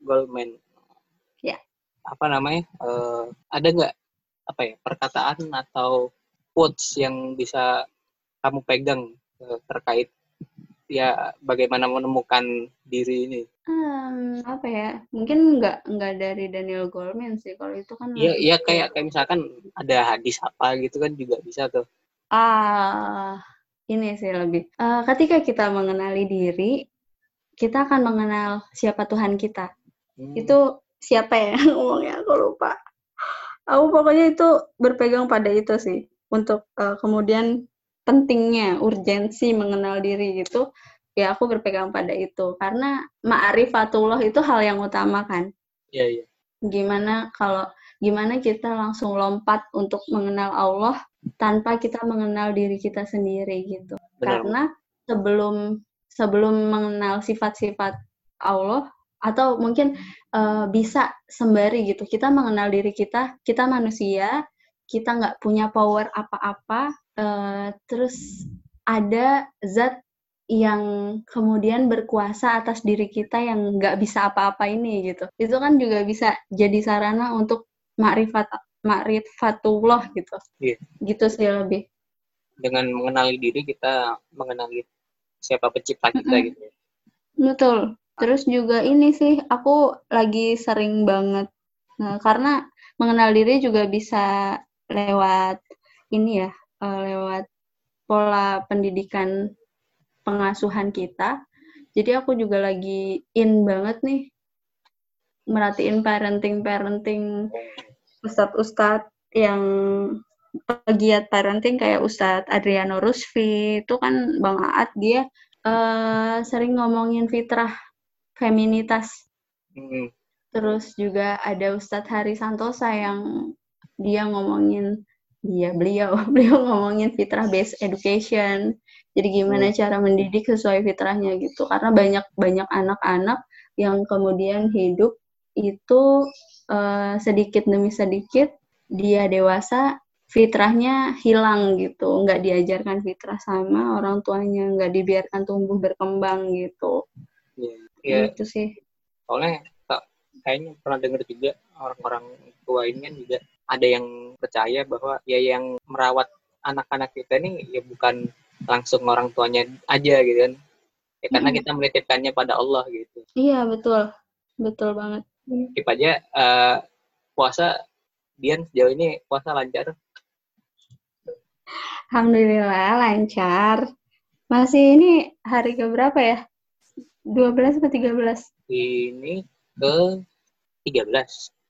Goleman. Ya. Apa namanya? Uh, ada nggak apa ya perkataan atau quotes yang bisa kamu pegang uh, terkait ya bagaimana menemukan diri ini? Hmm, apa ya? Mungkin nggak nggak dari Daniel Goleman sih. Kalau itu kan Iya, iya kayak kayak misalkan ada hadis apa gitu kan juga bisa tuh. Ah, ini sih lebih. Uh, ketika kita mengenali diri, kita akan mengenal siapa Tuhan kita. Hmm. Itu siapa ya (laughs) ngomongnya? Aku lupa. Aku pokoknya itu berpegang pada itu sih untuk uh, kemudian pentingnya urgensi mengenal diri gitu ya aku berpegang pada itu. Karena ma'rifatullah itu hal yang utama kan? Iya iya. Gimana kalau gimana kita langsung lompat untuk mengenal Allah tanpa kita mengenal diri kita sendiri gitu? Benar. karena sebelum sebelum mengenal sifat-sifat Allah atau mungkin uh, bisa sembari gitu kita mengenal diri kita kita manusia kita nggak punya power apa-apa uh, terus ada zat yang kemudian berkuasa atas diri kita yang nggak bisa apa-apa ini gitu. Itu kan juga bisa jadi sarana untuk makrifat makrifatullah gitu. Iya. Gitu sih lebih. Dengan mengenali diri kita mengenali siapa pencipta kita mm -hmm. gitu. Betul. Terus juga ini sih aku lagi sering banget nah, karena mengenal diri juga bisa lewat ini ya uh, lewat pola pendidikan pengasuhan kita. Jadi aku juga lagi in banget nih merhatiin parenting-parenting ustadz-ustadz yang pegiat parenting kayak Ustadz Adriano Rusfi itu kan Bang Aat dia uh, sering ngomongin fitrah feminitas. Mm. Terus juga ada Ustadz Hari Santosa yang dia ngomongin Iya, beliau (laughs) beliau ngomongin fitrah based education. Jadi gimana hmm. cara mendidik sesuai fitrahnya gitu. Karena banyak banyak anak-anak yang kemudian hidup itu uh, sedikit demi sedikit dia dewasa fitrahnya hilang gitu, nggak diajarkan fitrah sama orang tuanya, nggak dibiarkan tumbuh berkembang gitu. Iya. Yeah. Gitu sih. Soalnya kayaknya pernah dengar juga orang-orang tua ini kan juga ada yang percaya bahwa ya yang merawat anak-anak kita ini ya bukan langsung orang tuanya aja gitu kan. Ya karena hmm. kita menitipkannya pada Allah gitu. Iya betul. Betul banget. Tip aja uh, puasa. Dian sejauh ini puasa lancar? Alhamdulillah lancar. Masih ini hari ke berapa ya 12 atau 13 ini ke 13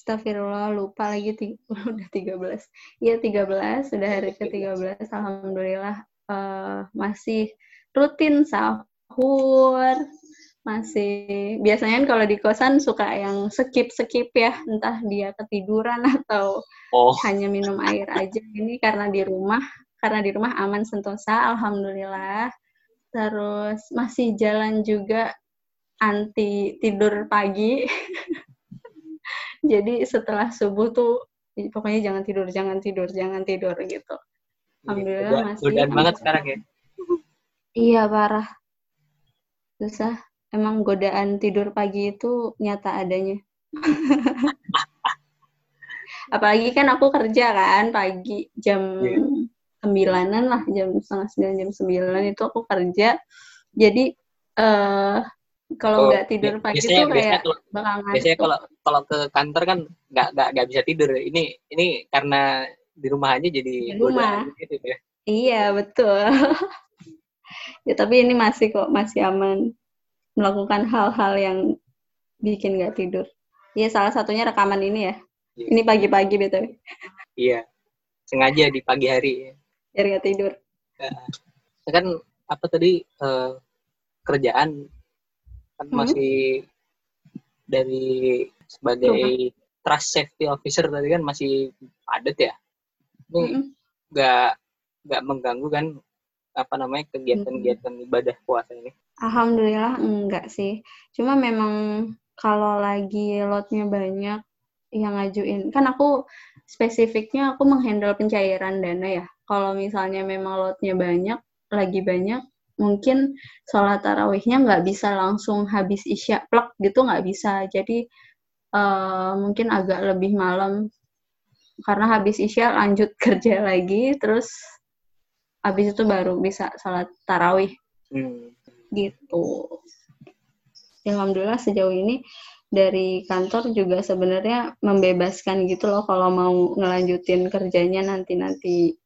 Astagfirullah, lupa lagi (laughs) udah 13. Iya 13, sudah hari ke-13. Alhamdulillah uh, masih rutin sahur. Masih biasanya kan kalau di kosan suka yang skip-skip ya, entah dia ketiduran atau oh. hanya minum air aja. Ini karena di rumah, karena di rumah aman sentosa, alhamdulillah. Terus masih jalan juga anti tidur pagi. (laughs) Jadi setelah subuh tuh pokoknya jangan tidur, jangan tidur, jangan tidur gitu. Alhamdulillah Udah, masih. Udah banget sekarang ya. Iya parah. Susah. Emang godaan tidur pagi itu nyata adanya. (laughs) Apalagi kan aku kerja kan pagi jam yeah. sembilanan lah, jam setengah sembilan, jam sembilan itu aku kerja. Jadi uh, kalau nggak oh, tidur pagi biasanya, tuh kayak kalau, bakal ngantuk. Biasanya kalau kalau ke kantor kan nggak nggak nggak bisa tidur. Ini ini karena di rumah aja jadi di rumah. Gitu ya. Iya betul. (laughs) ya tapi ini masih kok masih aman melakukan hal-hal yang bikin nggak tidur. Iya salah satunya rekaman ini ya. ya. Ini pagi-pagi betul. Iya. Sengaja di pagi hari. Biar nggak tidur. Ya. Kan apa tadi uh, kerjaan kan hmm. masih dari sebagai Coba. trust safety officer tadi kan masih padat ya ini nggak hmm. nggak mengganggu kan apa namanya kegiatan-kegiatan hmm. ibadah puasa ini alhamdulillah enggak sih cuma memang kalau lagi lotnya banyak yang ngajuin kan aku spesifiknya aku menghandle pencairan dana ya kalau misalnya memang lotnya banyak lagi banyak mungkin sholat tarawihnya nggak bisa langsung habis isya plek gitu nggak bisa. Jadi uh, mungkin agak lebih malam. Karena habis isya lanjut (laughs) kerja lagi terus habis itu baru bisa sholat tarawih. Hmm. gitu. Alhamdulillah sejauh ini dari kantor juga sebenarnya membebaskan gitu loh kalau mau ngelanjutin kerjanya nanti nanti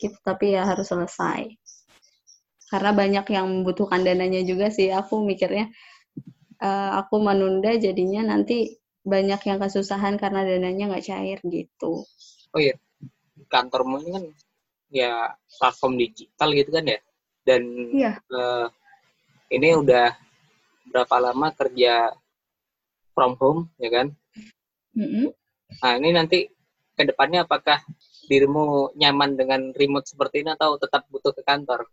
gitu. Tapi ya harus selesai karena banyak yang membutuhkan dananya juga sih aku mikirnya. Uh, aku menunda jadinya nanti banyak yang kesusahan karena dananya nggak cair gitu. Oh iya kantormu ini kan ya platform digital gitu kan ya? Dan iya. uh, ini udah berapa lama kerja from home ya kan? Mm-hmm. nah ini nanti ke depannya apakah dirimu nyaman dengan remote seperti ini atau tetap butuh ke kantor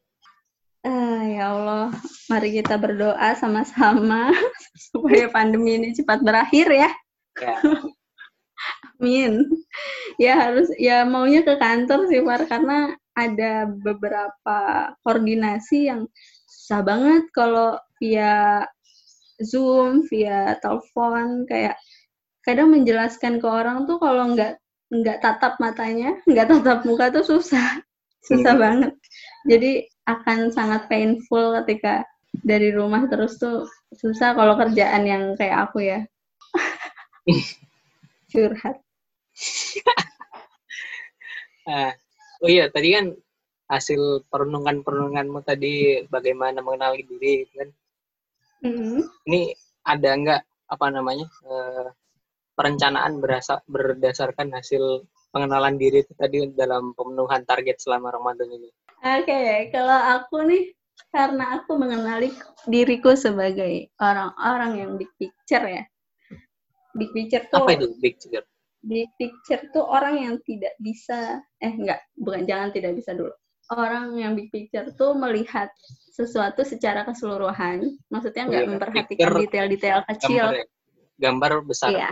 Uh, ya Allah, mari kita berdoa sama-sama (laughs) supaya pandemi ini cepat berakhir ya. ya. (laughs) Amin. Ya harus ya maunya ke kantor sih Far karena ada beberapa koordinasi yang susah banget kalau via Zoom, via telepon kayak kadang menjelaskan ke orang tuh kalau nggak nggak tatap matanya, nggak tatap muka tuh susah, susah hmm. banget. Jadi akan sangat painful ketika dari rumah terus tuh susah kalau kerjaan yang kayak aku ya. (laughs) Curhat. uh, (laughs) oh iya, tadi kan hasil perenungan-perenunganmu tadi bagaimana mengenali diri kan. Mm-hmm. Ini ada nggak apa namanya uh, perencanaan berasa, berdasarkan hasil pengenalan diri itu tadi dalam pemenuhan target selama Ramadan ini? Oke, okay, kalau aku nih karena aku mengenali diriku sebagai orang-orang yang big picture ya. Big picture tuh Apa itu big picture? Big picture tuh orang yang tidak bisa eh enggak, bukan jangan tidak bisa dulu. Orang yang big picture tuh melihat sesuatu secara keseluruhan, maksudnya enggak oh, iya, memperhatikan detail-detail kecil. Gambar, gambar besar. Iya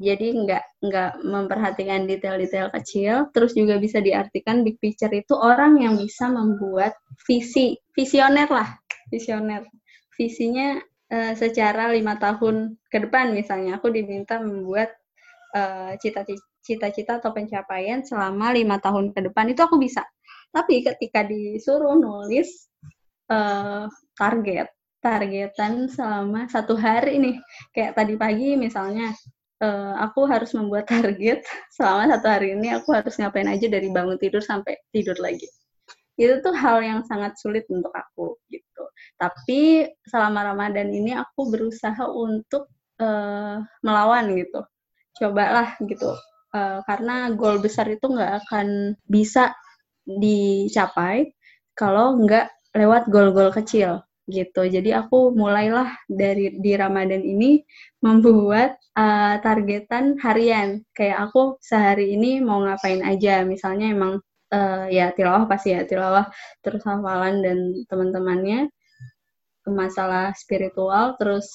jadi nggak nggak memperhatikan detail-detail kecil terus juga bisa diartikan big picture itu orang yang bisa membuat visi visioner lah visioner. Visinya uh, secara lima tahun ke depan misalnya aku diminta membuat uh, cita-cita atau pencapaian selama lima tahun ke depan itu aku bisa. Tapi ketika disuruh nulis uh, target targetan selama satu hari nih kayak tadi pagi misalnya uh, aku harus membuat target. (laughs) Selama satu hari ini aku harus ngapain aja dari bangun tidur sampai tidur lagi. Itu tuh hal yang sangat sulit untuk aku gitu. Tapi selama Ramadan ini aku berusaha untuk uh, melawan gitu. Cobalah gitu. Uh, karena goal besar itu nggak akan bisa dicapai kalau nggak lewat goal-goal kecil gitu. Jadi aku mulailah dari di Ramadan ini membuat uh, targetan harian. Kayak aku sehari ini mau ngapain aja. Misalnya emang uh, ya tilawah pasti ya tilawah terus hafalan dan teman-temannya. masalah spiritual terus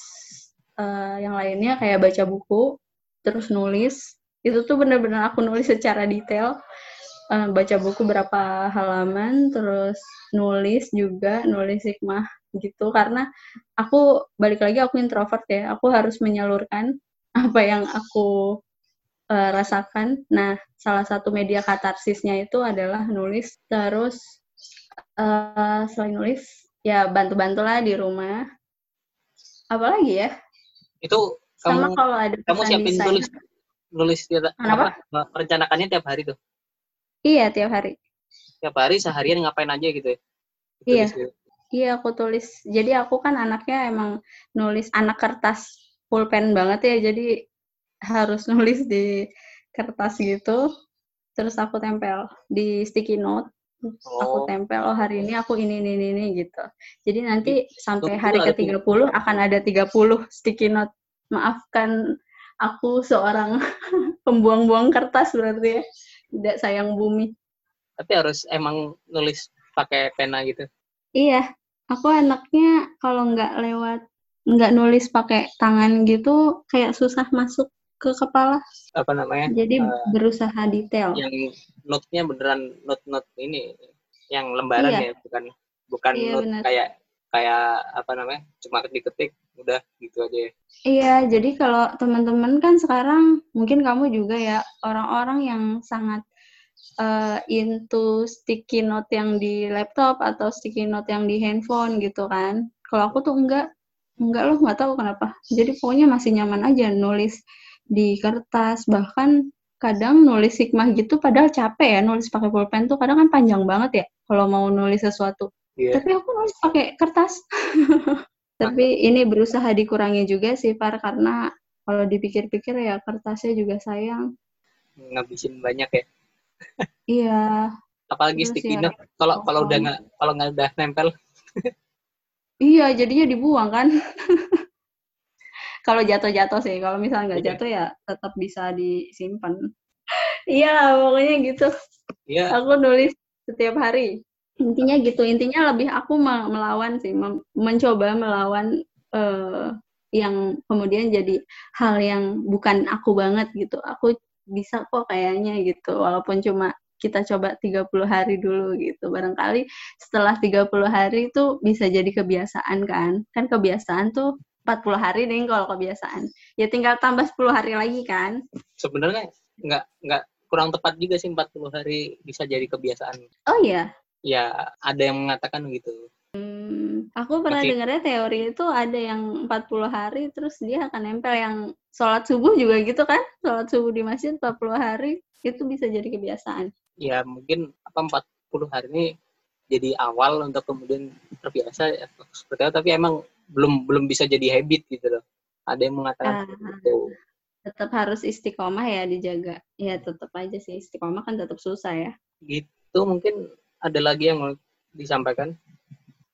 uh, yang lainnya kayak baca buku terus nulis itu tuh bener-bener aku nulis secara detail baca buku berapa halaman terus nulis juga nulis hikmah gitu. Karena aku balik lagi aku introvert ya. Aku harus menyalurkan (laughs) apa yang aku uh, rasakan. Nah salah satu media katarsisnya itu adalah nulis. Terus uh, selain nulis ya bantu-bantulah di rumah. Apalagi ya? Itu sama kamu, kalau ada kamu siapin desain. tulis nulis tiap apa rencanakannya tiap hari tuh? Iya tiap hari. Tiap hari seharian ngapain aja gitu ya? Iya. gitu. Iya aku tulis. Jadi aku kan anaknya emang nulis anak kertas pulpen banget ya jadi harus (laughs) nulis di kertas gitu. Terus aku tempel di sticky note. Oh. aku tempel oh hari ini aku ini ini ini, ini gitu. Jadi nanti sampai hari ke-30 akan ada 30 sticky note. Maafkan aku seorang (laughs) pembuang-buang kertas berarti ya. Tidak sayang bumi. Tapi harus emang nulis pakai pena gitu? Iya aku anaknya kalau nggak lewat nggak nulis pakai tangan gitu kayak susah masuk ke kepala apa namanya jadi uh, berusaha detail yang note-nya beneran note-note ini yang lembaran iya. ya bukan bukan iya, note bener. kayak kayak apa namanya cuma ketik-ketik udah gitu aja ya. Iya, jadi kalau teman-teman kan sekarang mungkin kamu juga ya orang-orang yang sangat uh, into sticky note yang di laptop atau sticky note yang di handphone gitu kan. Kalau aku tuh enggak, enggak loh nggak tahu kenapa. Jadi pokoknya masih nyaman aja nulis di kertas bahkan kadang nulis hikmah gitu padahal capek ya nulis pakai pulpen tuh kadang kan panjang banget ya kalau mau nulis sesuatu. Yeah. Tapi aku nulis pakai kertas. (laughs) Tapi ini berusaha dikurangi juga sih, Par, karena kalau dipikir-pikir ya kertasnya juga sayang. Ngabisin banyak ya. Iya. Apalagi Terus sticky ya, note kalau kalau udah nggak kalau nggak udah nempel. iya, jadinya dibuang kan. (laughs) kalau jatuh-jatuh sih, kalau misalnya nggak iya. jatuh ya tetap bisa disimpan. (laughs) iya, pokoknya gitu. Iya. Aku nulis setiap hari intinya gitu intinya lebih aku melawan sih mencoba melawan uh, yang kemudian jadi hal yang bukan aku banget gitu aku bisa kok kayaknya gitu. Walaupun cuma kita coba 30 hari dulu gitu. Barangkali setelah 30 hari itu bisa jadi kebiasaan kan. Kan kebiasaan tuh 40 hari nih kalau kebiasaan. Ya tinggal tambah 10 hari lagi kan. Sebenarnya nggak nggak kurang tepat juga sih 40 hari bisa jadi kebiasaan. Oh iya? Ya ada yang mengatakan gitu. Hmm, aku pernah Masih... dengarnya teori itu ada yang 40 hari terus dia akan nempel yang sholat subuh juga gitu kan? Sholat subuh di masjid 40 hari itu bisa jadi kebiasaan. Ya mungkin apa 40 hari ini jadi awal untuk kemudian terbiasa ya, seperti itu tapi emang belum belum bisa jadi habit gitu loh. Ada yang mengatakan ah, gitu. Tetap harus istiqomah ya dijaga. Ya tetap aja sih istiqomah kan tetap susah ya. Gitu mungkin ada lagi yang mau disampaikan?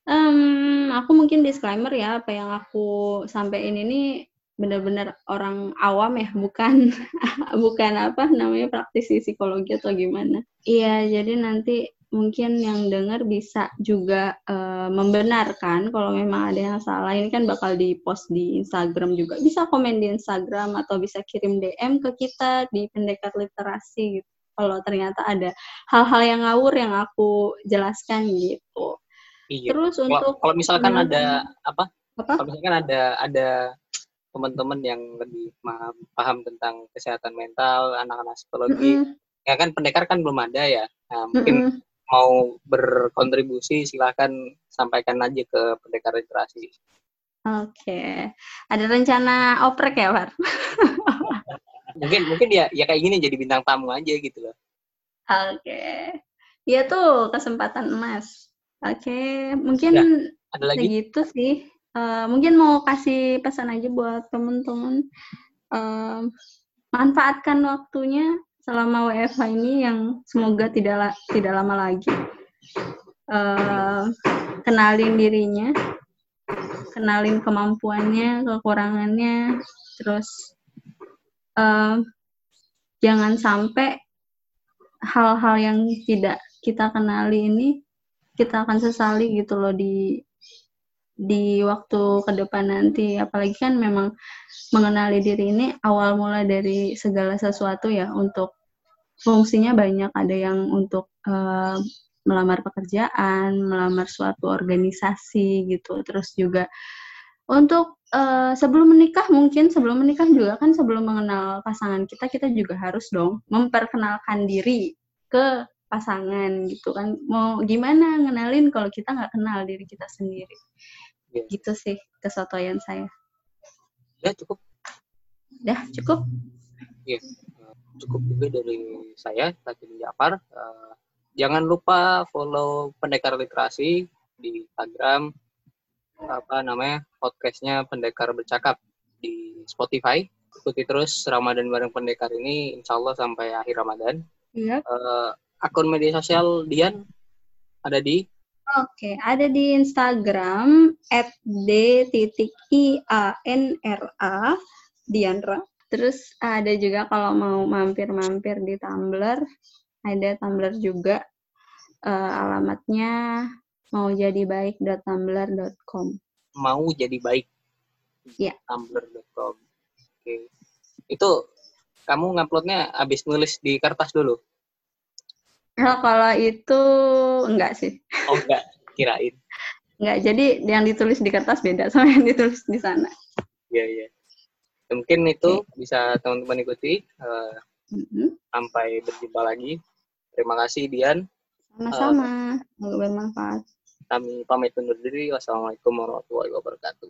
Um, aku mungkin disclaimer ya, apa yang aku sampaikan ini benar-benar orang awam ya, bukan (laughs) bukan apa namanya praktisi psikologi atau gimana. Iya, jadi nanti mungkin yang dengar bisa juga uh, membenarkan kalau memang ada yang salah. Ini kan bakal di-post di Instagram juga. Bisa komen di Instagram atau bisa kirim DM ke kita di Pendekar Literasi gitu kalau ternyata ada hal-hal yang ngawur yang aku jelaskan gitu. Iya. Terus kalo, untuk kalau misalkan ada apa? apa? Kalau misalkan ada ada teman-teman yang lebih paham, paham tentang kesehatan mental, anak-anak psikologi, mm -hmm. ya kan pendekar kan belum ada ya. Nah, mungkin mm -hmm. mau berkontribusi silahkan sampaikan aja ke pendekar literasi. Oke, ada rencana oprek ya, Pak? (laughs) mungkin mungkin ya ya kayak gini jadi bintang tamu aja gitu loh oke okay. ya tuh kesempatan emas okay. mungkin ya, ada lagi? gitu sih. Uh, mungkin mau kasih pesan aja buat temen-temen. Uh, manfaatkan waktunya selama WFH ini yang semoga tidak tidak lama lagi. Uh, kenalin dirinya kenalin kemampuannya kekurangannya terus uh, jangan sampai hal-hal yang tidak kita kenali ini kita akan sesali gitu loh di di waktu ke depan nanti apalagi kan memang mengenali diri ini awal mula dari segala sesuatu ya untuk fungsinya banyak ada yang untuk uh, melamar pekerjaan, melamar suatu organisasi gitu. Terus juga untuk uh, sebelum menikah mungkin sebelum menikah juga kan sebelum mengenal pasangan kita kita juga harus dong memperkenalkan diri ke pasangan gitu kan. Mau gimana ngenalin kalau kita nggak kenal diri kita sendiri. Ya. Gitu sih kesotoyan saya. Ya cukup. Ya cukup. Iya. Cukup juga dari saya, Tati Jafar. Uh, jangan lupa follow pendekar literasi di Instagram apa namanya podcastnya pendekar bercakap di Spotify ikuti terus Ramadan bareng pendekar ini insya Allah sampai akhir Ramadan Iya. uh, akun media sosial Dian ada di? Oke, ada di Instagram @d.ianra Dianra. Terus ada juga kalau mau mampir-mampir di Tumblr ada Tumblr juga. Uh, alamatnya mau jadi baik.tumblr.com mau jadi baik ya. tumblr.com oke. Okay. itu kamu nguploadnya habis nulis di kertas dulu nah, kalau itu enggak sih oh enggak kirain enggak jadi yang ditulis di kertas beda sama yang ditulis di sana iya iya mungkin itu okay. bisa teman-teman ikuti uh, mm -hmm. sampai berjumpa lagi Terima kasih Dian. Sama-sama. Uh, Semoga bermanfaat. Kami pamit undur diri. Wassalamualaikum warahmatullahi wabarakatuh.